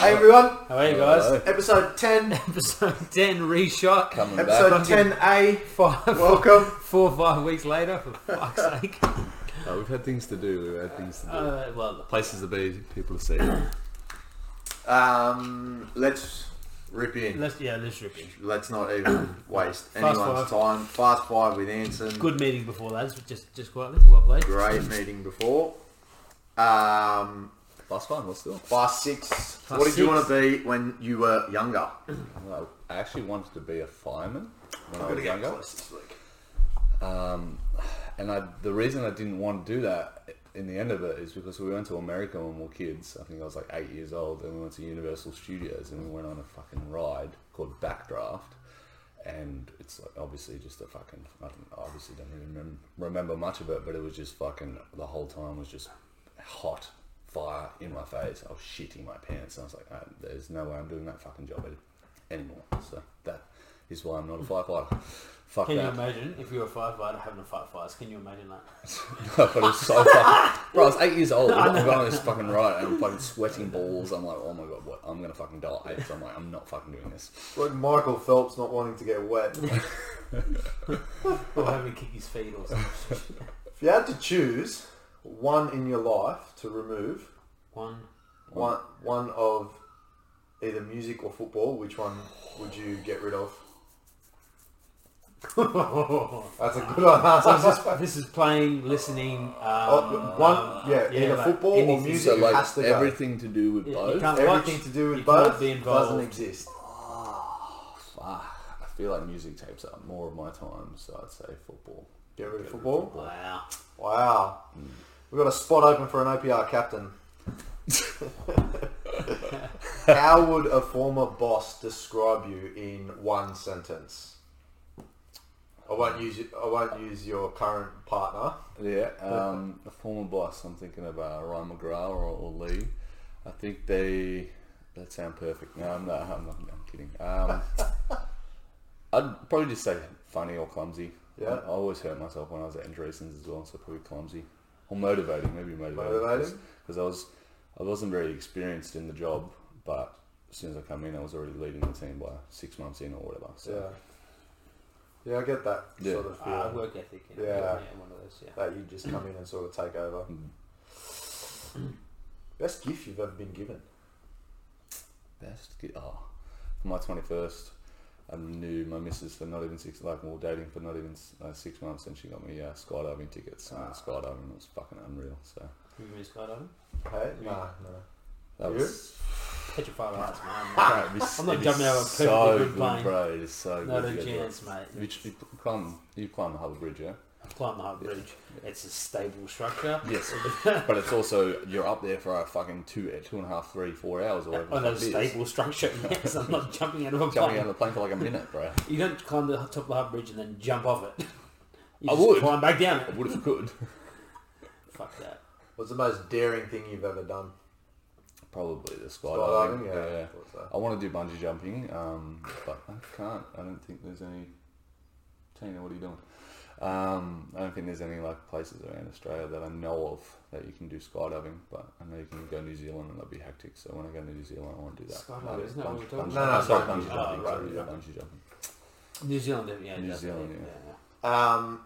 Hey everyone, How are you guys? Hello. episode 10, Episode 10 reshot. Coming episode back. 10A. Five, Welcome. four or five weeks later, for fuck's sake. Oh, we've had things to do. We've had things to do. Uh, well, Places to be, people to see. Um, let's rip in. let's, yeah, let's rip in. Let's not even waste Fast anyone's five. time. Fast five with Anson. Good meeting before that, just just quietly. Well played. Great meeting before. Um, Last one, let's do it. class six. Class what did you six. want to be when you were younger? Well, I actually wanted to be a fireman when I Gotta was younger. close this week. Um, and I, the reason I didn't want to do that in the end of it is because we went to America when we were kids. I think I was like eight years old, and we went to Universal Studios and we went on a fucking ride called Backdraft. And it's like obviously just a fucking. I don't, I obviously don't really remember, remember much of it, but it was just fucking. The whole time was just hot fire in my face. I was shitting my pants. And I was like, "Ah, there's no way I'm doing that fucking job anymore. So that is why I'm not a firefighter. Fuck Can you imagine if you were a firefighter having to fight fires? Can you imagine that? no, but it was so fucking. Bro, I was eight years old. I'm going on this fucking ride and I'm fucking sweating balls. I'm like, oh my god, what? I'm gonna fucking die. So I'm like, I'm not fucking doing this. Like Michael Phelps not wanting to get wet. Or having to kick his feet or something. if you had to choose one in your life to remove, One. one one of either music or football, which one would you get rid of? That's a good one. So this is, this is playing, listening. Um, Oh, one, yeah, either like football or music. So like has to go. everything to do with Yeah, you both. can't- Everything watch- to do with you can't both be doesn't exist. Fuck. I feel like music takes up more of my time, so I'd say football. Get rid of Get rid of football. Wow. Wow. We've got a spot open for an OPR captain. How would a former boss describe you in one sentence? I won't use I won't use your current partner. Yeah, um, a former boss. I'm thinking of uh, Ryan McGrath or, or Lee. I think they that sound perfect. No, I'm not. I'm, not, I'm kidding. Um, I'd probably just say funny or clumsy. Yeah. I, I always hurt myself when I was at Andreessen's as well, so probably clumsy or motivating. Maybe motivating. Motivating? because I was I wasn't very experienced in the job, but as soon as I come in, I was already leading the team by six months in or whatever. So Yeah. Yeah, I get that Yeah. sort of Uh, feeling. work ethic. Yeah. yeah. One of those, yeah. that you just come in and sort of take over. Best gift you've ever been given? Best gift? oh, for my twenty first, I knew my missus for not even six like we were dating for not even uh, six months, and she got me uh, skydiving tickets. And skydiving was fucking unreal. So Have you been skydiving? Hey? Yeah. Nah, no. that You? was. Petrified hearts, man. Bro, it is- I'm not jumping out of a so perfectly good good, plane. bro. It is so Not good. a to get chance, mate. You, you climb, you climb the Harbour Bridge, yeah. I've climbed the Harbour Bridge. It's a stable structure. Yes, but it's also you're up there for a fucking two, two and a half, three, four hours or whatever. On the a fuck it is. stable structure, yes. I'm not jumping out of a Jumping plane. out of the plane for like a minute, bro. You don't climb the top of the Harbour Bridge and then jump off it. You I just would. climb back down I would if I could. Fuck that. What's the most daring thing you've ever done? Probably the Skydiving? skydiving. Yeah. yeah. thought so. I want to do bungee jumping, um, but I can't. I don't think there's any. Tina, what are you doing? Um, I don't think there's any like places around Australia that I know of that you can do skydiving, but I know you can go to New Zealand and that'd be hectic. So when I go to New Zealand, I want to do that. Skydiving, isn't that what we're talking about? No, no, sorry, bungee bungee jumping. jumping. Sorry, right, yeah, right. bungee jumping. New Zealand, yeah. New definitely. Zealand, yeah. yeah. Um,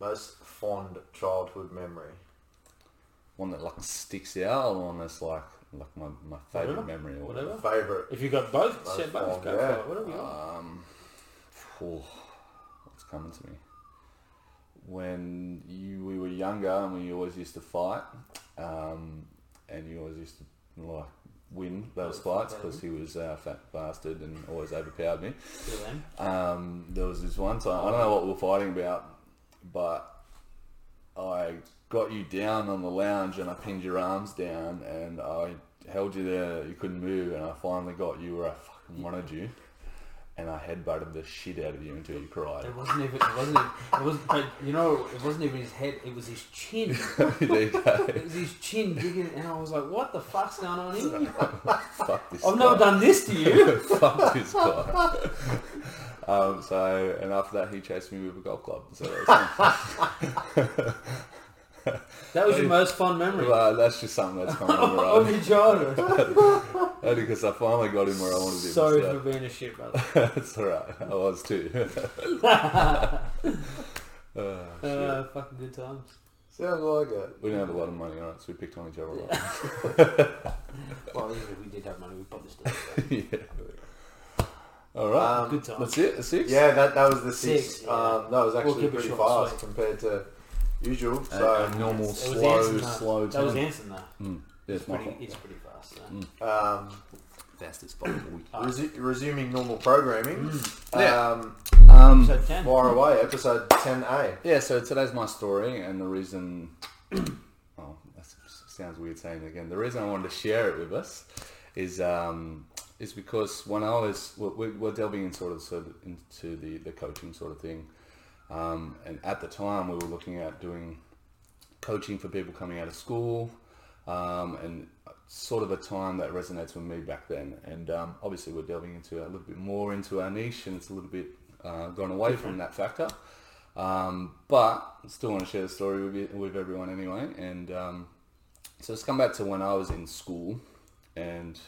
most fond childhood memory. One that like sticks out, or one that's like like my, my favorite Whatever. memory, or Whatever. Favorite. If you got both, Both set both. fine, Go yeah. for it. Whatever you want. Um, phew, what's coming to me? When you we were younger and we always used to fight, um, and you always used to like win those fights because he was a fat bastard and always overpowered me. Um, there was this one time I don't know what we were fighting about, but I got you down on the lounge and I pinned your arms down and I held you there. You couldn't move, and I finally got you where I fucking wanted you. And I headbutted the shit out of you until you cried. It wasn't even. It wasn't. Even, it was. But you know, it wasn't even his head. It was his chin. there you go. It was his chin digging, and I was like, "What the fuck's going on here? Fuck this. I've never done this to you." Fuck this guy. Um, so, and after that, he chased me with a golf club. So that was fun. That was your most fun memory Well, that's just something that's coming on of right. your childhood. Only because I finally got him where I wanted him. Sorry so. for being a shit brother. That's alright. I was too. Uh, shit. Uh, fucking good times. Sounds like it. we didn't have a lot of money, alright, so we picked on each other a lot. Well, even if we did have money, we probably still. yeah. Alright. Um, Good times. That's it? A six? Yeah, that that was the six. Six, yeah. Um, that was actually keep it pretty short fast sweet. compared to usual. A- So a normal, It was slow, Anson, slow That was ten. Anson though. Mm. Yeah, It's it's my pretty, fault. it's pretty fast. So. Mm. um, Fastest by a week. Ah. resu- resuming normal programming. Mm. Yeah. Um, Um, Episode 10. fire away, episode ten A. Yeah, so today's my story, and the reason. oh, that sounds weird saying it again. The reason I wanted to share it with us is um, is because when I was we're, we're delving in sort of, sort of into the, the coaching sort of thing, um, and at the time we were looking at doing coaching for people coming out of school, um, and sort of a time that resonates with me back then. And um, obviously we're delving into a little bit more into our niche, and it's a little bit uh, gone away from that factor. Um, but still want to share the story with, you, with everyone anyway. And um, so let's come back to when I was in school. And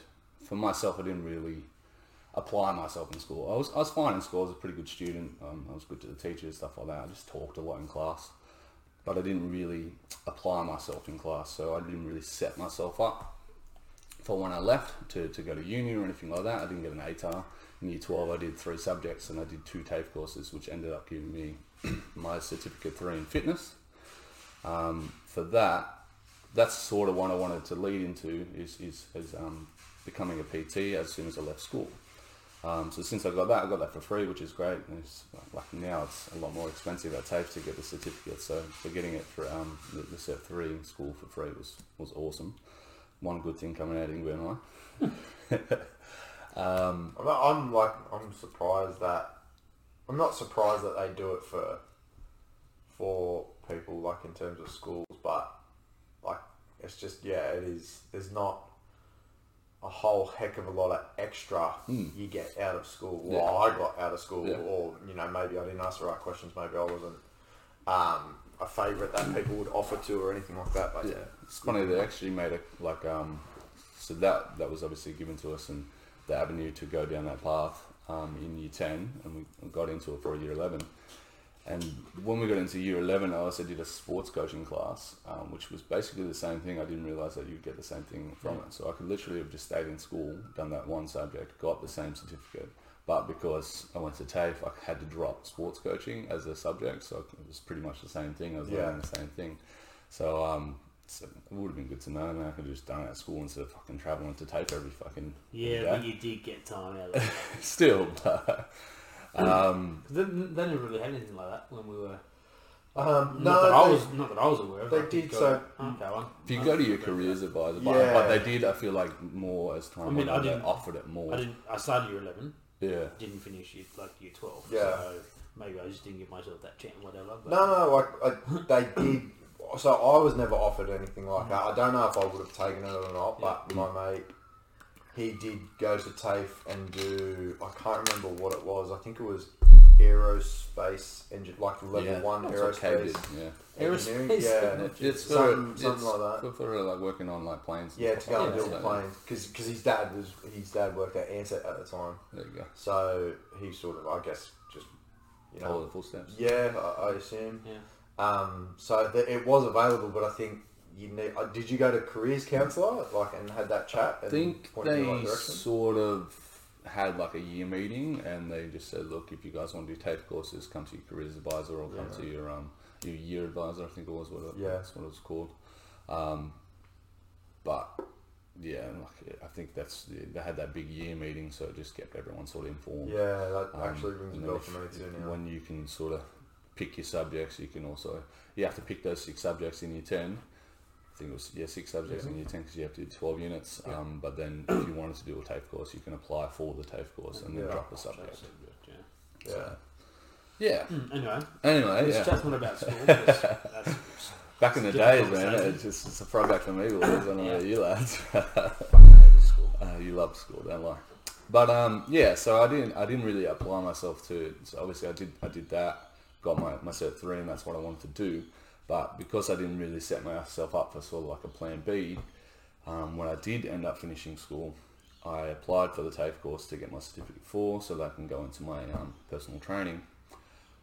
for myself, I didn't really apply myself in school. I was, I was fine in school. I was a pretty good student. Um, I was good to the teachers, and stuff like that. I just talked a lot in class. But I didn't really apply myself in class. So I didn't really set myself up for when I left to, to go to uni or anything like that. I didn't get an ATAR. In year 12, I did three subjects and I did two TAFE courses, which ended up giving me my certificate three in fitness. Um, for that, that's sort of what I wanted to lead into is, is, is um, becoming a PT as soon as I left school. Um, so since I got that, I got that for free, which is great. And it's, like now, it's a lot more expensive at TAFE to get the certificate. So for getting it for um, the, the Cert three school for free was, was awesome. One good thing coming out of England, right? um, I'm, I'm like I'm surprised that I'm not surprised that they do it for for people like in terms of schools, but like it's just yeah, it is. There's not a whole heck of a lot of extra you get out of school. Well. Yeah. I got out of school, Yeah. or you know maybe I didn't ask the right questions. Maybe I wasn't um, a favourite that people would offer to or anything like that. But yeah, it's funny they actually made a like um, so that that was obviously given to us and the avenue to go down that path um, in year ten, and we got into it for year eleven. And when we got into year eleven, I also did a sports coaching class, um, which was basically the same thing. I didn't realize that you'd get the same thing from it. So I could literally have just stayed in school, done that one subject, got the same certificate. But because I went to TAFE, I had to drop sports coaching as a subject, so it was pretty much the same thing. I was Yeah. learning the same thing. So, um, so it would have been good to know, man. I could have just done it at school instead of fucking traveling to TAFE every fucking Yeah, but you did get time out of it. Still, but, um, they, they never really had anything like that when we were. um, not no, that I they- was not that I was aware of. they did go- so- Okay, well, if you go to your careers advisor, but, Yeah. but they did, I feel like more as time I mean, went I on, they didn't- offered it more. I didn't. I started year eleven. Yeah. Didn't finish year like year twelve. Yeah. So maybe I just didn't give myself that chance. Whatever. But No, no, like I, they did. So I was never offered anything like that. I don't know if I would have taken it or not, but my mate, he did go to TAFE and do. I can't remember what it was. I think it was aerospace engine, like level yeah. one That's what aerospace did, Yeah. engineering. Aerospace Yeah. It's for, Something- it's something like that. For, for like working on like planes. yeah, to go and build so, planes because his dad was his dad worked at Ansett at the time, There you go. so he sort of I guess just you know Follow the footsteps. yeah I, I assume. yeah. Um, so th- it was available, but I think you need. Uh, did you go to careers counsellor, like, and had that chat? I think in the they right sort of had like a year meeting and they just said, look, if you guys want to do TAFE courses, come to your careers advisor or come Yeah. to your um your year advisor. I think it was what it, Yeah. that's what it was called. Um, but yeah, like I think that's they had that big year meeting, so it just kept everyone sort of informed. Yeah, that Um, actually rings a bell for me too now. When you can sort of pick your subjects, you can also you have to pick those six subjects in your ten. I think it was yeah six subjects in year ten because you have to do twelve units. Yeah. Um, but then if you wanted to do a TAFE course, you can apply for the TAFE course and then Yeah. drop the subject. Yeah. Yeah. So, yeah. Hmm, Anyway, Anyway, It's yeah. chat's not about school. because that's Back in the different days, man, conversation. it's just it's a throwback for me. Boys. I don't know about you lads. school. Uh, you love school, don't lie. But um, yeah, so I didn't I didn't really apply myself to. So obviously, I did I did that, got my my cert three, and that's what I wanted to do. But because I didn't really set myself up for sort of like a plan B, um, when I did end up finishing school, I applied for the TAFE course to get my certificate for, so that I can go into my um, personal training.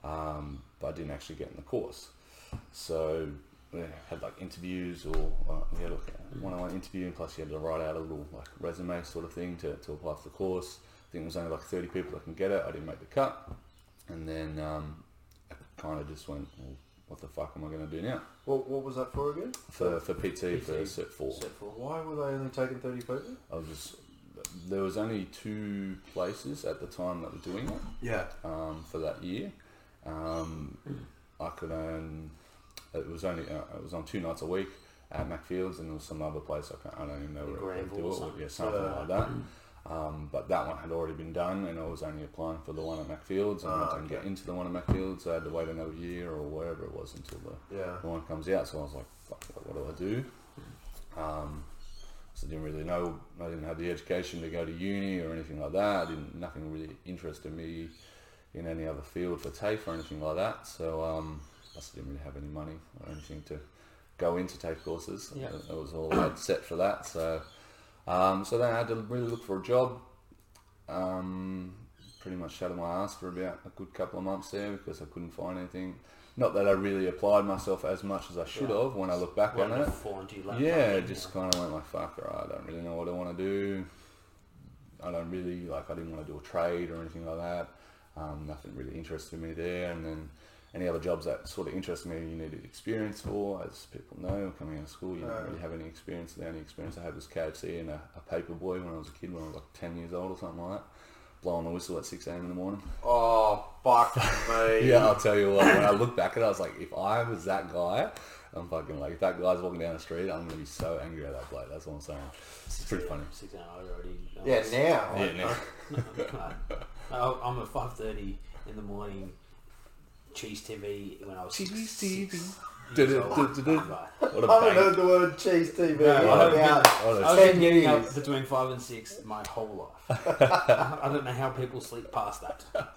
Um, but I didn't actually get in the course. So we had like interviews or uh, we had like one-on-one interview, and plus you had to write out a little like resume sort of thing to, to apply for the course. I think it was only like 30 people that can get it. I didn't make the cut, and then um, I kind of just went, well, what the fuck am I going to do now? What, what was that for again? For for PT, for PT. Cert Four. Set for. Why were they only taking 30 people? I was just there was only two places at the time that were doing it Yeah. um, for that year. Um, I could earn. It was only uh, it was on two nights a week at Macfields, and there was some other place I, can't, I don't even know where Granville it. something. Yeah, something Yeah. like that. Um, but that one had already been done, and I was only applying for the one at Macfields, and Ah, I didn't get into the one at Macfields. So I had to wait another year or whatever it was until the Yeah. the one comes out. So I was like, Fuck, what, do I do? Um, so I didn't really know. I didn't have the education to go to uni or anything like that. I didn't. Nothing really interested me in any other field for TAFE or anything like that. So um, I just didn't really have any money or anything to go into TAFE courses. Yeah. That was all I had set for that. So um, so then I had to really look for a job. Um, pretty much shut my ass for about a good couple of months there because I couldn't find anything. Not that I really applied myself as much as I should Yeah. have when I look back on it. to four into Yeah, just kind of went like, fuck, alright, I don't really know what I want to do. I don't really, like, I didn't want to do a trade or anything like that. Um, nothing really interested me there. And then any other jobs that sort of interested me, you needed experience for. As people know, coming out of school, you Right. didn't really have any experience. The only experience I had was KFC and a, a paper boy when I was a kid, when I was like 10 years old or something like that. Blowing the whistle at 6am in the morning. Oh, fuck me. Yeah, I'll tell you what. When I look back at it, I was like, if I was that guy, I'm fucking like, if that guy's walking down the street, I'm gonna be so angry at that bloke. That's what I'm saying. It's pretty funny. Six hours already. Yeah, now. Yeah, now. No, oh, I'm at five thirty in the morning. Cheese TV when I was Cheese six, TV. six Du- years du- old. du- du- du. Right. What a I haven't bang. heard the word cheese TV No, in I haven't about I've that's- been getting up years. between five and six my whole life. I don't know how people sleep past that.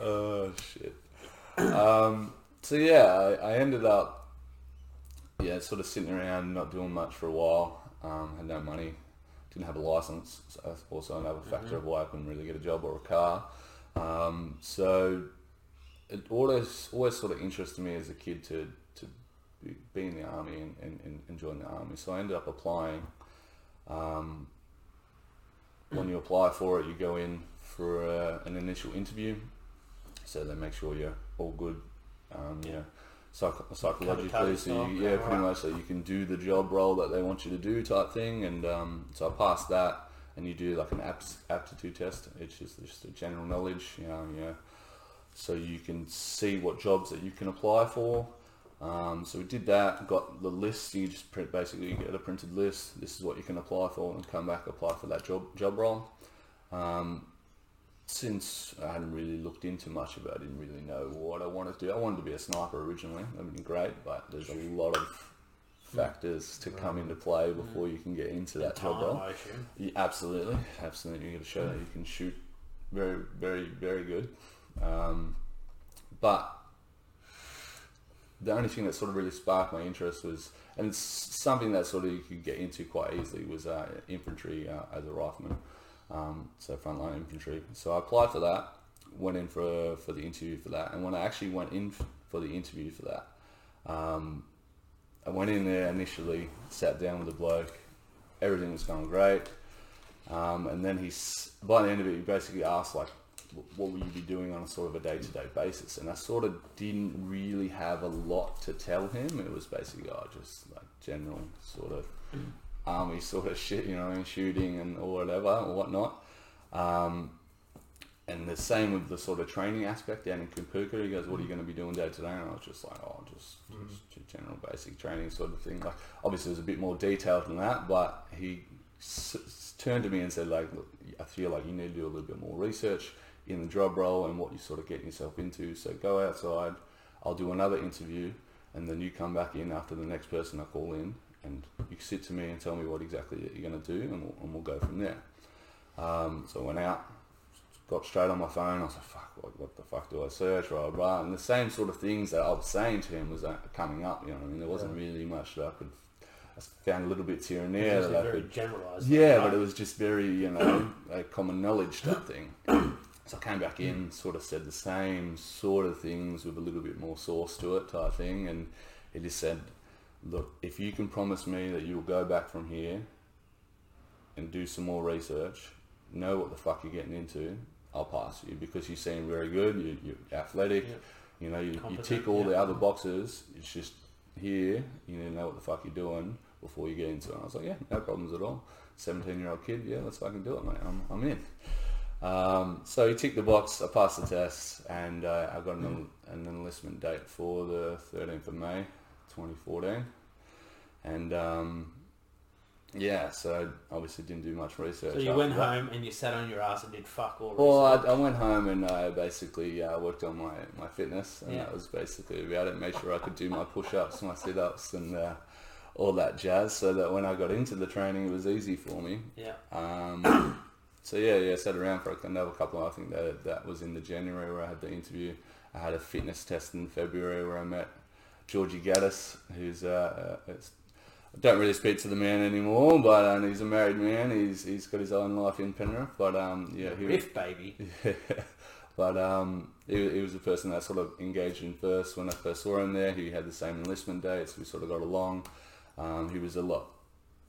Oh shit. Um, so yeah, I, I ended up, yeah, sort of sitting around, not doing much for a while. Um, had no money, didn't have a license. So that's also another factor of why I couldn't really get a job or a car. Um, so it always always sort of interested me as a kid to to be, in the army and, and, and, and join the army. So I ended up applying. Um, when you apply for it, you go in for uh, an initial interview. So they make sure you're all good, um, you know, psych- psychologically. So you, yeah, pretty much so you can do the job role that they want you to do, type thing. And um, so I passed that, and you do like an apts- aptitude test. It's just just a general knowledge, you know, know, so you can see what jobs that you can apply for. Um, so we did that, got the list. You just print basically you get a printed list. This is what you can apply for, and come back apply for that job job role. Um, since I hadn't really looked into much of it, I didn't really know what I wanted to do. I wanted to be a sniper originally. That would be great, but there's a lot of factors to come into play before you can get into that job role. Yeah, absolutely, absolutely. You got to show that you can shoot very, very, very good. Um, but the only thing that sort of really sparked my interest was, and it's something that sort of you could get into quite easily, was uh, infantry uh, as a rifleman. Um, so frontline infantry. So I applied for that, went in for for the interview for that, and when I actually went in for the interview for that, um, I went in there initially, sat down with the bloke, everything was going great. Um, and then he, by the end of it, he basically asked like, "Wh- "What will you be doing on a sort of a day-to-day basis?" And I sort of didn't really have a lot to tell him. It was basically, oh, just like general sort of army sort of shit, you know, what I mean, shooting and or whatever or whatnot. Um, and the same with the sort of training aspect down in Kapooka. He goes, "What are you going to be doing day to day?" And I was just like, "Oh, just, just general basic training sort of thing." Like, obviously, it was a bit more detailed than that, but he s- s- turned to me and said, "Like, look, I feel like you need to do a little bit more research in the job role and what you're sort of getting yourself into. So go outside. I'll do another interview, and then you come back in after the next person I call in, and you sit to me and tell me what exactly you're going to do, and we'll, and we'll go from there." Um, so I went out, got straight on my phone. I was like, fuck, what, what the fuck do I search, blah, blah. And the same sort of things that I was saying to him was uh, coming up, you know what I mean? There wasn't really much that I could, I found a little bits here and there that I very could, generalised. yeah, right? but it was just very, you know, a common knowledge type thing. So I came back in, mm. sort of said the same sort of things with a little bit more sauce to it type thing. And he just said, look, if you can promise me that you'll go back from here and do some more research, know what the fuck you're getting into, I'll pass you because you seem very good, you, you're athletic, Yeah. you know, you, you tick all the other boxes. It's just here, you need to know what the fuck you're doing before you get into it. And I was like, yeah, no problems at all. 17 year old kid, yeah, let's fucking do it, mate. I'm, I'm in. Um, so he ticked the box, I passed the test, and uh, I got an, an enlistment date for the 13th of May 2014. And um, yeah, so I obviously didn't do much research. So you went that. home and you sat on your ass and did fuck all. Well, I. I went home and I basically uh, worked on my, my fitness, and Yeah. that was basically about it. Made sure I could do my push ups, my sit ups, and uh, all that jazz, so that when I got into the training, it was easy for me. yeah. Um, so yeah, yeah, sat around for another couple. I think that that was in the January where I had the interview. I had a fitness test in February where I met Georgie Gaddis, who's uh, uh, it's, I don't really speak to the man anymore, but um, he's a married man. He's he's got his own life in Penrith, but um, yeah, he was, Riff baby. yeah. But um, he, he was the person that sort of engaged in first when I first saw him there. He had the same enlistment dates. We sort of got along. Um, he was a lot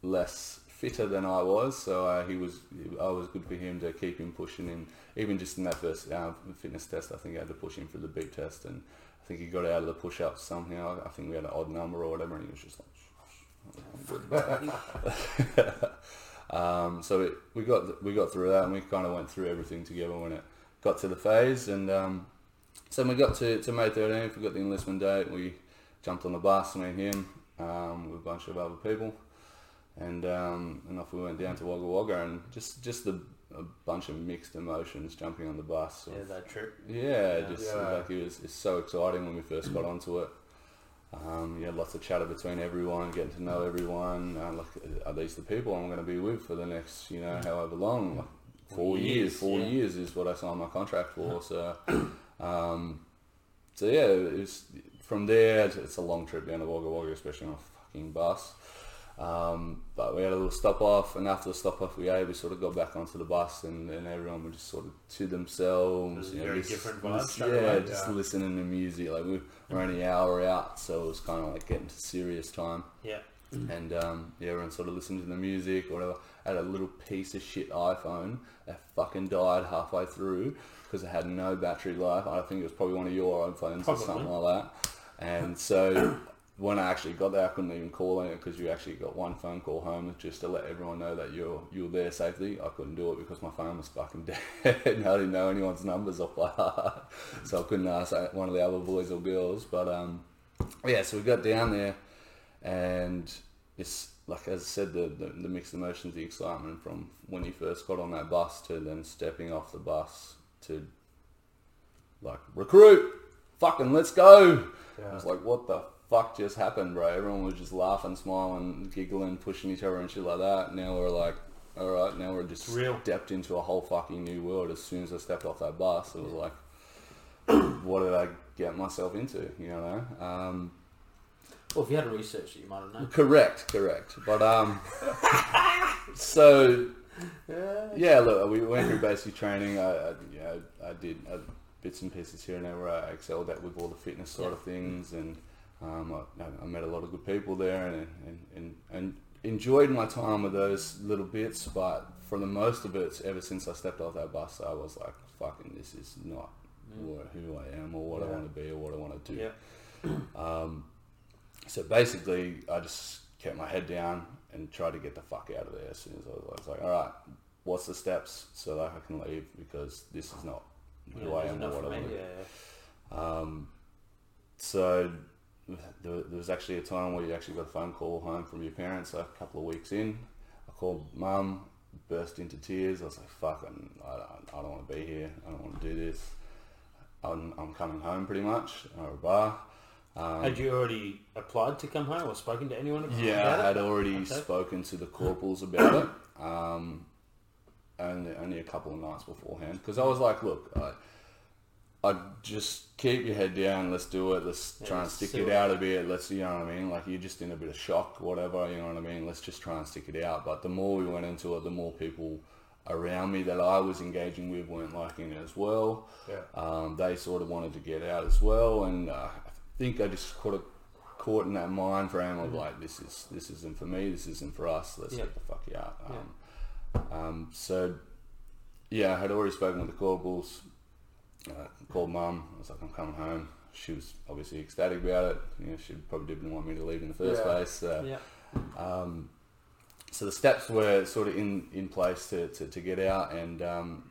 less fitter than I was, so uh, he was. I was good for him to keep him pushing him. Even just in that first uh, fitness test, I think I had to push him for the beep test, and I think he got out of the push-ups somehow. I think we had an odd number or whatever, and he was just like. Um, so it, we got we got through that, and we kind of went through everything together when it got to the phase. And um, so we got to, to May 13th, we got the enlistment date. We jumped on the bus, me and him, um, with a bunch of other people, and um, and off we went down to Wagga Wagga, and just just a, a bunch of mixed emotions jumping on the bus. Yeah, that trip. Yeah, Yeah. just Yeah. like it was it's so exciting when we first got onto it. Um, you had lots of chatter between everyone, getting to know everyone. Uh, like, are these the people I'm going to be with for the next, you know, however long? Like four Years, years. Four yeah. years is what I signed my contract for. So, um, so yeah, it was from there. It's, it's a long trip down to Wagga Wagga, especially on a fucking bus. Um, but we had a little stop off, and after the stop off we had, we sort of got back onto the bus, and, and everyone was just sort of to themselves. It was a you know, very lis- different vibe lis- straight Yeah, away. just Yeah. listening to music. Like we were only an hour out, so it was kind of like getting to serious time. Yeah. And um, yeah, everyone sort of listened to the music or whatever. I had a little piece of shit iPhone that fucking died halfway through because it had no battery life. I think it was probably one of your iPhones Probably. or something like that. And so when I actually got there, I couldn't even call it because you actually got one phone call home just to let everyone know that you're you were there safely. I couldn't do it because my phone was fucking dead and I didn't know anyone's numbers off by heart, so I couldn't ask one of the other boys or girls. But um, yeah, so we got down there, and it's like as I said, the, the the mixed emotions, the excitement from when you first got on that bus to then stepping off the bus to like recruit, fucking let's go. I was like, what the fuck just happened, bro? Everyone was just laughing, smiling, giggling, pushing each other and shit like that. Now we're like, all right, now we're just real. stepped into a whole fucking new world. As soon as I stepped off that bus, it was like, what did I get myself into? You know? Um, Well, if you had a research, you might have known. correct, correct. But um, so yeah, look, we went through basic training. I, I you know, I did uh, bits and pieces here and there where I excelled at with all the fitness side of things, and um, I, I met a lot of good people there, and, and, and, and enjoyed my time with those little bits. But for the most of it, ever since I stepped off that bus, I was like, "Fucking, this is not what, who I am, or what I want to be, or what I want to do." Yeah. Um, so basically, I just kept my head down and tried to get the fuck out of there as soon as I was, I was like, all right, what's the steps so that I can leave because this is not who Yeah, I am or what I want to do. Um, so there, there was actually a time where you actually got a phone call home from your parents a couple of weeks in. I called mum, burst into tears. I was like, fuck, I, don't- I don't want to be here. I don't want to do this. I'm, I'm coming home pretty much, or a bar. Um, Had you already applied to come home or spoken to anyone about yeah, I had already Okay. spoken to the corporals about it. Um, only, only a couple of nights beforehand because I was like, look, I, I just keep your head down. Let's do it. Let's Yeah, try and stick it out a bit. Let's, you know what I mean? Like you're just in a bit of shock, whatever. You know what I mean? Let's just try and stick it out. But the more we went into it, the more people around me that I was engaging with weren't liking it as well. Yeah. Um, they sort of wanted to get out as well, and uh, I think I just caught caught in that mind frame of like, this is this isn't for me. This isn't for us. Let's Yeah. get the fuck out. Um, um, so yeah, I had already spoken with the Corporals. Uh, called mum. I was like, I'm coming home. She was obviously ecstatic about it. You know, she probably didn't want me to leave in the first Yeah. place. So, Yeah. um, so the steps were sort of in, in place to, to, to get out, and um,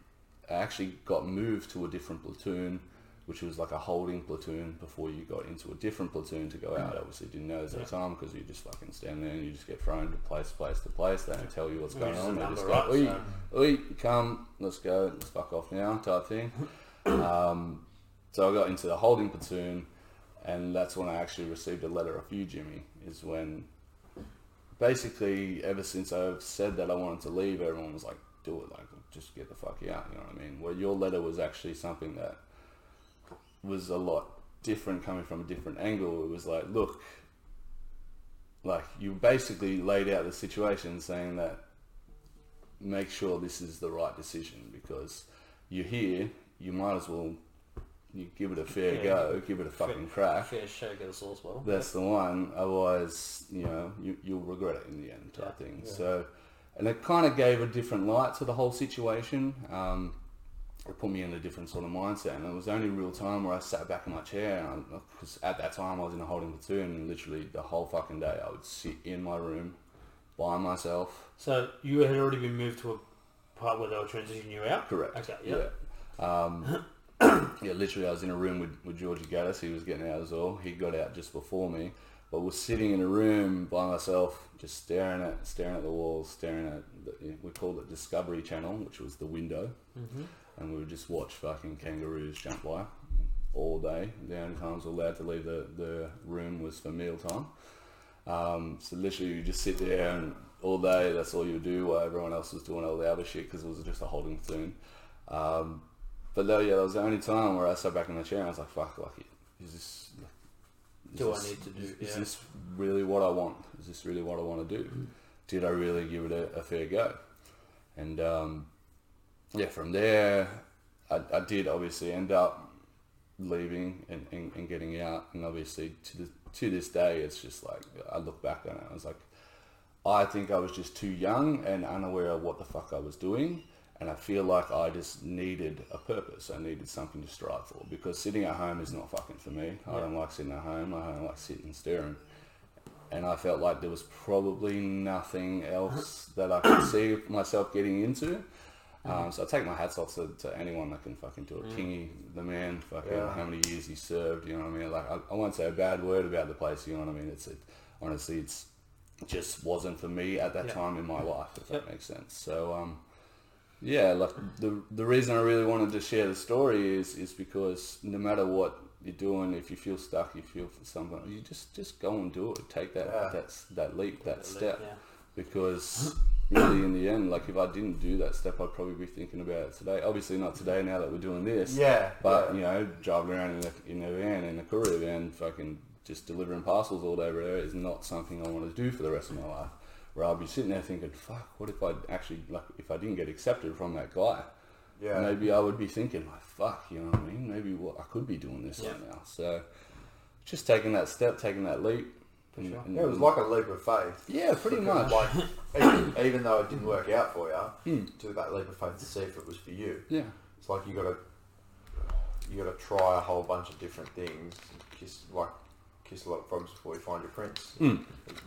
I actually got moved to a different platoon, which was like a holding platoon before you got into a different platoon to go out. Obviously, didn't know this at the time because you just fucking stand there and you just get thrown to place, place to place. They don't tell you what's Well, going on. They just go? "Oi, oi, come, let's go, let's fuck off now," type thing. Um, so I got into the holding platoon, and that's when I actually received a letter off you, Jimmy. Is when basically ever since I've said that I wanted to leave, everyone was like, "Do it, like just get the fuck out." You know what I mean? Well, your letter was actually something that was a lot different, coming from a different angle. It was like, look, like you basically laid out the situation, saying that make sure this is the right decision because you're here. You might as well you give it a fair Yeah. go, give it a fucking crack. Fair show goes all well. That's the one. Otherwise, you know, you, you'll regret it in the end, type Yeah. thing. Yeah. So, and it kind of gave a different light to the whole situation. Um, it put me in a different sort of mindset, and it was the only real time where I sat back in my chair, and because at that time I was in a holding platoon, and literally the whole fucking day I would sit in my room by myself. So you had already been moved to a part where they were transitioning you out. Correct. Okay. Yeah. Yeah. Um, yeah, literally, I was in a room with, with Georgie Gaddis. He was getting out as well. He got out just before me, but was sitting in a room by myself, just staring at staring at the walls, staring at the, we called it Discovery Channel, which was the window, Mm-hmm. and we would just watch fucking kangaroos jump by all day. The only times we were allowed to leave the, the room was for mealtime. Um, so literally, you just sit there and all day. That's all you do while everyone else was doing all the other shit because it was just a holding platoon. Um, but though, yeah, that was the only time where I sat back in the chair and I was like, "Fuck, like, is this? Is Do I need to do- Is, is yeah. this really what I want? Is this really what I want to do? Did I really give it a, a fair go? And um, yeah, from there, I, I did obviously end up leaving and, and, and getting out. And obviously, to the, to this day, it's just like I look back on it. I was like, I think I was just too young and unaware of what the fuck I was doing. And I feel like I just needed a purpose. I needed something to strive for because sitting at home is not fucking for me. I don't like sitting at home. I don't like sitting and staring. And I felt like there was probably nothing else that I could see myself getting into. Um, so I take my hats off to, to anyone that can fucking do it. Kingy, the man, fucking Yeah. how many years he served, you know what I mean? Like I, I won't say a bad word about the place, you know what I mean? It's it, honestly, it's it just wasn't for me at that Yeah. time in my life, if Yep. that makes sense. So um, yeah, like the the reason I really wanted to share the story is is because no matter what you're doing, if you feel stuck, you feel for something, you just just go and do it. Take that Yeah. that that leap, that Yeah. step because really in the end like if i didn't do that step i'd probably be thinking about it today obviously not today now that we're doing this Yeah. but yeah. you know driving around in a, in a van in a courier van fucking just delivering parcels all day every day is not something i want to do for the rest of my life where i'll be sitting there thinking fuck what if i actually like if i didn't get accepted from that guy yeah. maybe i would be thinking like fuck you know what i mean maybe what i could be doing this Yeah. right now so just taking that step taking that leap and- sure. and- Yeah, it was like a leap of faith. yeah pretty much Like, even, even though it didn't work out for you, Hmm. took that leap of faith to see if it was for you. yeah It's like you got to you got to try a whole bunch of different things. Just like kiss a lot of frogs before you find your prince. Hmm. You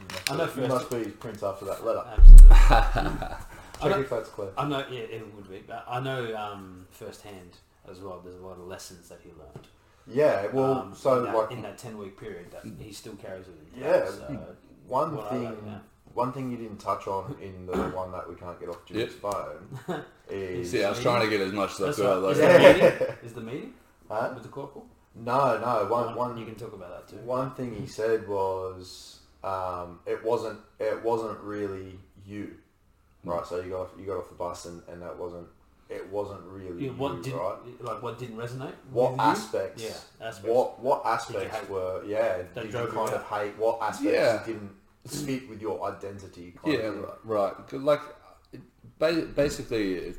must, I know be, you first- must be his prince after that letter. Absolutely. I Check know- if that's clear. I know, yeah, it would be. But I know um, firsthand as well. There's a lot of lessons that he learned. Yeah, well, um, so in that, like in that ten week period that he still carries with him. Yeah. So, one thing, like, yeah. one thing you didn't touch on in the one that we can't get off Jim's phone is See, I was trying to get as much as I That's could. Like, Is Yeah. the meeting? Is the meeting Huh? with the corporal? No, no. One, One- one, you can talk about that too. one thing he said was um, it wasn't it wasn't really you. right? So you got off, you got off the bus and, and that wasn't it wasn't really Yeah, what you, didn't right? like what didn't resonate? What with you? aspects? Yeah, aspects. What what aspects hate? were yeah? That did you drove you kind of hate? What aspects Yeah. didn't fit with your identity? Kind Yeah, of thing? right. right. Like, ba- basically, it-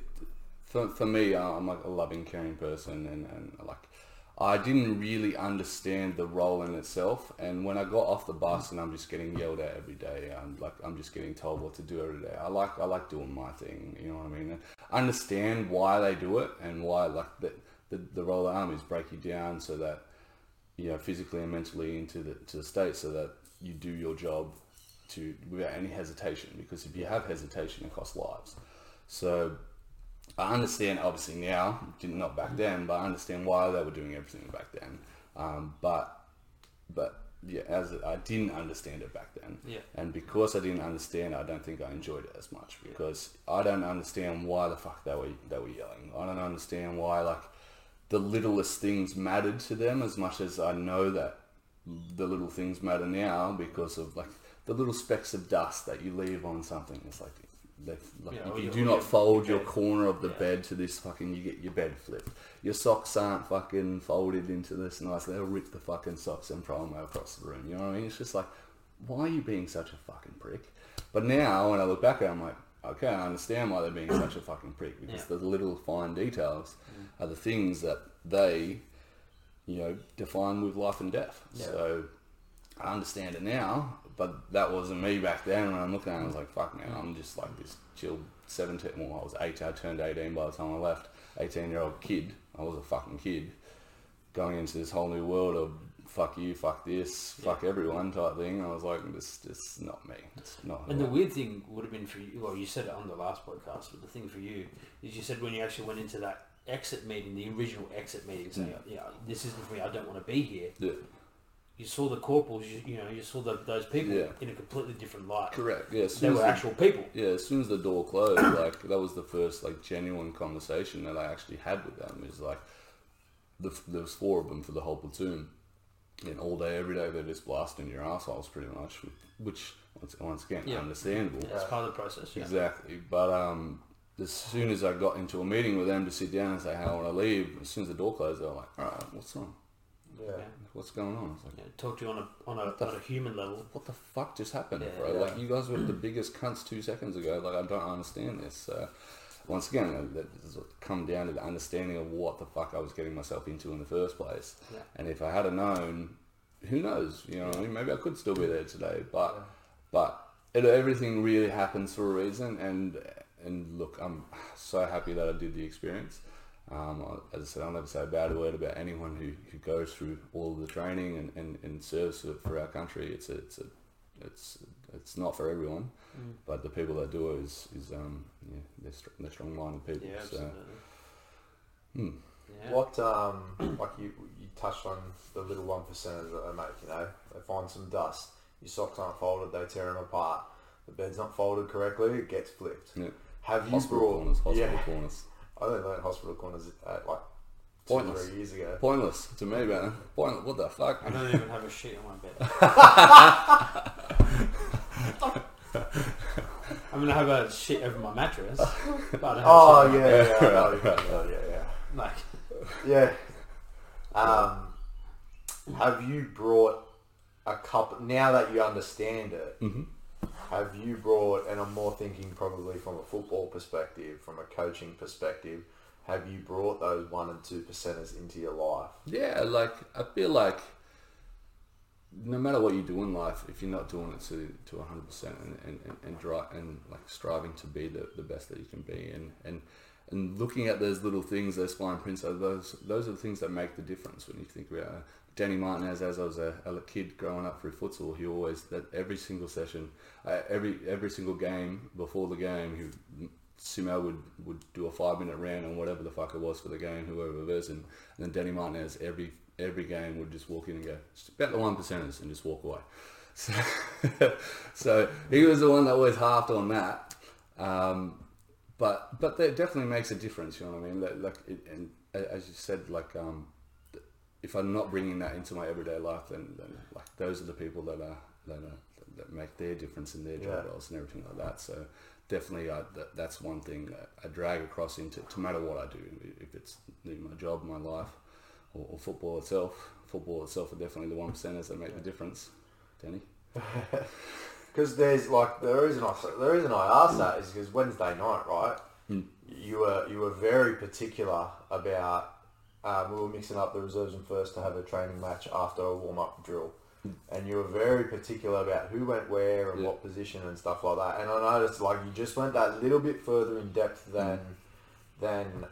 for, for me, I'm like a loving, caring person, and, and like, I didn't really understand the role in itself. And when I got off the bus and I'm just getting yelled at every day, I'm like, I'm just getting told what to do every day. I like, I like doing my thing. You know what I mean? I understand why they do it and why, like, the the, the role of the army is break you down so that you know, physically and mentally into the to the state so that you do your job to without any hesitation. Because if you have hesitation, it costs lives. So I understand, obviously now, not back then, but I understand why they were doing everything back then. Um, but but yeah, as I didn't understand it back then, Yeah. and because I didn't understand, I don't think I enjoyed it as much because I don't understand why the fuck they were they were yelling. I don't understand why like the littlest things mattered to them as much as I know that the little things matter now because of like the little specks of dust that you leave on something. It's like, they, like Yeah, if you do not fold your bed. corner of the Yeah. bed to this fucking, you get your bed flipped. Your socks aren't fucking folded into this nice. They'll rip the fucking socks and throw them across the room. You know what I mean? It's just like, why are you being such a fucking prick? But now when I look back at it, I'm like, okay, I understand why they're being such a fucking prick because Yeah. the little fine details are the things that they, you know, define with life and death. So I understand it now, but that wasn't me back then. When I'm looking at it, I was like, fuck, man, I'm just like this chill 17. Well, I was 18, I turned 18 by the time I left. 18 year old kid. I was a fucking kid going into this whole new world of fuck you, fuck this, fuck everyone type thing. I was like, this, this is not me. It's not. And the weird thing would have been for you, well, you said it on the last podcast, but the thing for you is you said when you actually went into that exit meeting, the original exit meeting, saying, Mm. yeah, this isn't for me, I don't want to be here. yeah, You saw the corporals, you, you know, you saw the, those people Yeah. in a completely different light. correct. Yeah, They were the- actual people. Yeah, as soon as the door closed, like that was the first like genuine conversation that I actually had with them. Is like the, there was four of them for the whole platoon, and all day, every day, they're just blasting your assholes pretty much, which once, once again Yeah. understandable. It's part of the process. Yeah. Exactly, but um, as soon as I got into a meeting with them to sit down and say how I want to leave, as soon as the door closed, they were like, "All right, what's wrong? Yeah. Yeah. What's going on?" I was like. Yeah, talk to you on a on a, the on a human level. what the fuck just happened, Yeah, bro? yeah. Like you guys were the biggest cunts two seconds ago. Like I don't understand this. So once again, uh, that has come down to the understanding of what the fuck I was getting myself into in the first place. Yeah. And if I had have known, who knows? You know, what I mean, maybe I could still be there today. But but it, everything really happens for a reason. And and look, I'm so happy that I did the experience. Um, as I said, I'll never say a bad word about anyone who, who goes through all of the training and, and, and serves for, for our country. It's a, it's a, it's it's not for everyone, Mm. but the people that do it is is um yeah, they're, str- they're strong-minded people. Yeah, so absolutely. hmm. Yeah. What um like you you touched on the little one percenters that they make. You know, they find some dust. Your socks aren't folded. They tear them apart. The bed's not folded correctly. It gets flipped. yeah. Have you hospital brought? corners, hospital yeah, corners. I only learned hospital corners at like two Pointless. three years ago. Pointless to me, man. Pointless. What the fuck? I don't even have a sheet on my bed. I'm gonna have a sheet over my mattress. But I don't have Oh a sheet on my yeah, bed. yeah, I know what you mean. Oh, yeah, Like, yeah, yeah. Um, have you brought a couple now that you understand it? Mhm. Have you brought, and I'm more thinking probably from a football perspective, from a coaching perspective, have you brought those one and two percenters into your life? Yeah, like I feel like no matter what you do in life, if you're not doing it to to 100 percent and and and, dri- and like striving to be the, the best that you can be, and and and looking at those little things, those fine prints, those those are the things that make the difference when you think about. Danny Martinez, as I was a, a kid growing up through futsal, he always that every single session, uh, every every single game before the game, he Sumo would, would do a five minute rant on whatever the fuck it was for the game, whoever it was, and then Danny Martinez every every game would just walk in and go, "Just bet the one percenters and just walk away. So, so he was the one that always harped on that. Um, but but that definitely makes a difference, you know what I mean? Like, like it, and as you said, like um, if I'm not bringing that into my everyday life, then, then like those are the people that are that are that make their difference in their job Yeah. roles and everything like that. So definitely I, that, that's one thing I drag across into to matter what I do, if it's my job, my life, or, or football itself. Football itself are definitely the one percenters that make the difference. Danny. Because there's like the reason I the reason I asked that is because Wednesday night, right? Mm. You were you were very particular about um, we were mixing up the reserves and first to have a training match after a warm up drill, and you were very particular about who went where and Yeah. what position and stuff like that. And I noticed like you just went that little bit further in depth than than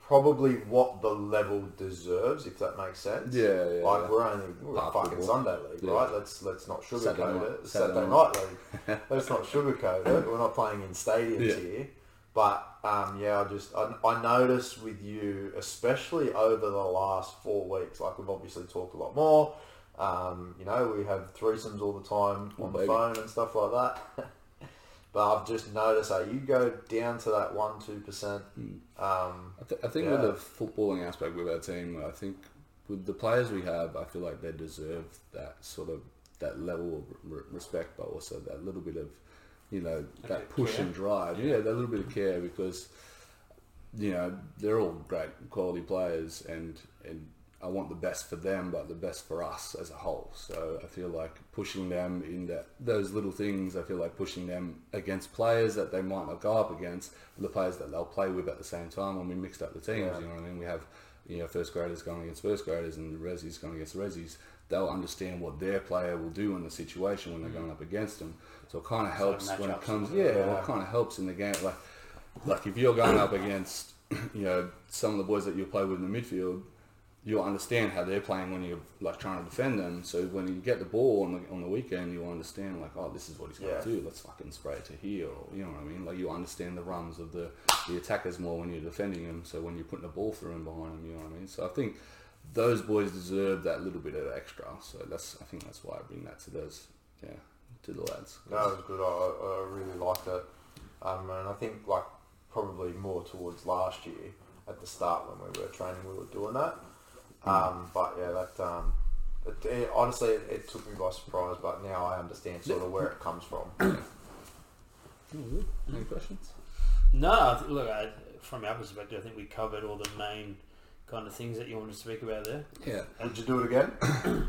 probably what the level deserves, if that makes sense. Yeah, yeah. Like yeah. we're only we're a fucking. Sunday league, Yeah. right? Let's let's not sugarcoat Saturday it. Saturday Saturday, night. night league. let's not sugarcoat it. We're not playing in stadiums here. But um, yeah, I just I, I noticed with you, especially over the last four weeks, like we've obviously talked a lot more. Um, you know, we have threesomes all the time Oh, on the baby. phone and stuff like that. but I've just noticed that you go down to that one two percent. Mm. Um, I, th- I think Yeah. with the footballing aspect with our team, I think with the players we have, I feel like they deserve that sort of that level of re- respect, but also that little bit of, you know, that push and drive. Yeah. that little bit of care because, you know, they're all great quality players, and and I want the best for them, but the best for us as a whole. So I feel like pushing them in that those little things. I feel like pushing them against players that they might not go up against, the players that they'll play with at the same time. When we mixed up the teams, Yeah. you know what I mean. We have you know first graders going against first graders and the resis going against resis. They'll understand what their player will do in the situation when they're going up against them. So it kind of helps when it comes. and Yeah, well, it kind of helps in the game. Like like if you're going up against you know some of the boys that you play with in the midfield, you'll understand how they're playing when you're like trying to defend them. So when you get the ball on the on the weekend, you'll understand like, oh, this is what he's going Yeah. to do. Let's fucking spray it to here, or you know what I mean. Like you understand the runs of the the attackers more when you're defending them. So when you're putting the ball through and behind them, you know what I mean. So I think those boys deserve that little bit of extra. So that's I think that's why I bring that to those yeah to the lads. That was good. I, I really liked it. Um, and I think like probably more towards last year at the start when we were training, we were doing that. Um, but yeah, that um, it, it, honestly it, it took me by surprise. But now I understand sort of where it comes from. Any questions? No, I th- look, I, from our perspective, I think we covered all the main kind of things that you wanted to speak about there. Yeah. Would you do it again?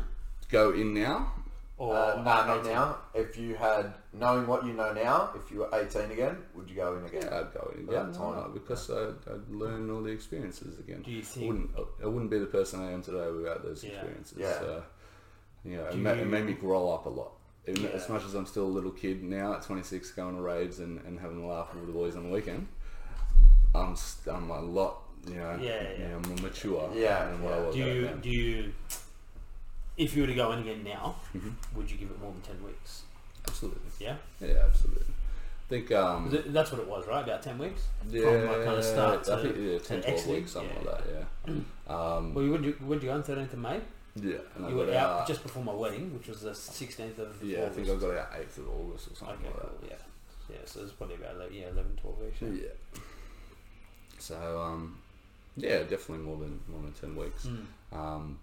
Go in now. Or Uh, no, not now. If you had knowing what you know now, if you were 18 again, would you go in again? Yeah, I'd go in At again. that time. no, because I'd, I'd learn all the experiences again. Do you I think? wouldn't, I wouldn't be the person I am today without those Yeah. experiences. Yeah. So, you know, it, Do ma- it made me grow up a lot. Even Yeah. As much as I'm still a little kid now at 26, going to raves and, and having a laugh with the boys on the weekend, I'm I'm a lot, you know, Yeah, yeah. you know, more mature Yeah, than what I was Do back you? then. Do you? If you were to go in again now, Mhm. would you give it more than ten weeks? Absolutely. Yeah, Yeah, absolutely. I think, um, Th- that's what it was, right? About ten weeks. yeah, from like kind of start I to- think, yeah, 10, to 12 exiting? weeks, something Yeah. like that, yeah. Um, Well, would you? Would you go on thirteenth of May? yeah, and I You got were out out- just before my wedding, which was the sixteenth of Yeah, I August. think I got it out 8th of August or something Okay, like cool. Yeah, yeah. So it's probably about like, yeah, 11, 12 weeks. Yeah. Yeah. So, um, yeah, definitely more than more than 10 weeks. Mm. Um,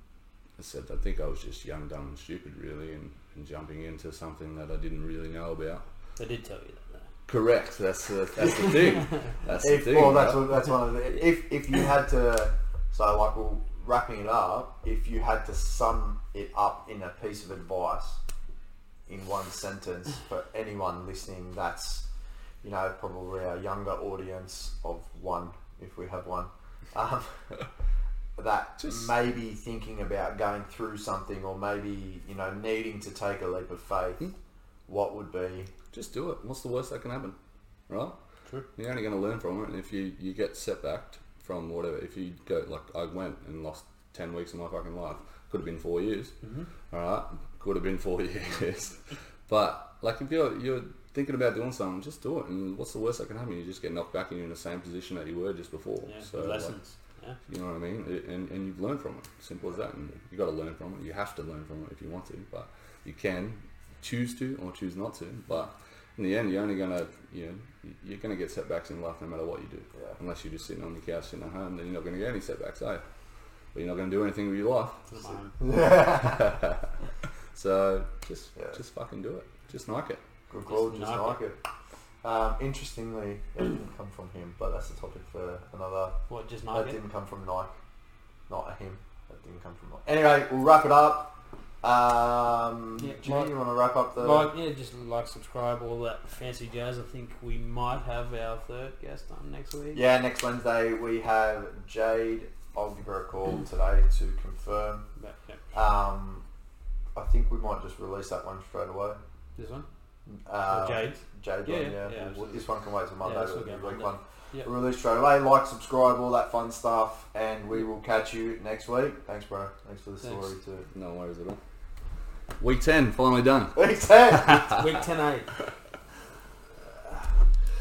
I said, I think I was just young, dumb, and stupid, really, and, and jumping into something that I didn't really know about. They did tell you that. Though. Correct. That's the, that's the thing. That's the If, thing. well, that's right? what, that's one of the. If if you had to, so like, well, wrapping it up. If you had to sum it up in a piece of advice, in one sentence for anyone listening, that's, you know, probably our younger audience of one, if we have one, um, that Just- may be thinking about going through something or maybe you know needing to take a leap of faith. Hmm. What would be? Just do it. What's the worst that can happen? Right? True. You're only going to learn from it. And if you, you get setbacked from whatever, if you go, like I went and lost 10 weeks of my fucking life, could have been four years. Mm-hmm. All right? Could have been four years. but, like, if you're, you're thinking about doing something, just do it. And what's the worst that can happen? You just get knocked back and you're in the same position that you were just before. Yeah, so, good like, lessons. yeah. you know what I mean? It- And, and you've learned from it. Simple as that. And you got to learn from it. You have to learn from it if you want to. But you can choose to or choose not to. But in the end, you're only going to, you know, you're going to get setbacks in life no matter what you do. Yeah. Unless you're just sitting on the couch sitting at home, then you're not going to get any setbacks, are you? But you're not going to do anything with your life. At. So just Yeah. just fucking do it. Just like it. Good call, Just knock like it. Um, interestingly, it didn't come from him, but that's a topic for another. What, just That Nike? didn't come from Nike, not him. That didn't come from Nike. Anyway, we'll wrap it up. Um, Yeah, Jimmy, like- you want to wrap up the? Like, yeah, just like, subscribe, all that fancy jazz. I think we might have our third guest on next week. Yeah, next Wednesday we have Jade. I'll give her a call today to confirm. But, yeah. Um, I think we might just release that one straight away. This one? Uh, Jade's? Jade Yeah, one, yeah, yeah. yeah, We'll- absolutely. this one can wait till Monday. Yeah, this but will the go week Monday. one. Yep. We'll release straight away. Like, subscribe, all that fun stuff, and we will catch you next week. Thanks, bro. Thanks for the Thanks. story too. No worries at all. Week ten, finally done. Week ten. Week 10 8.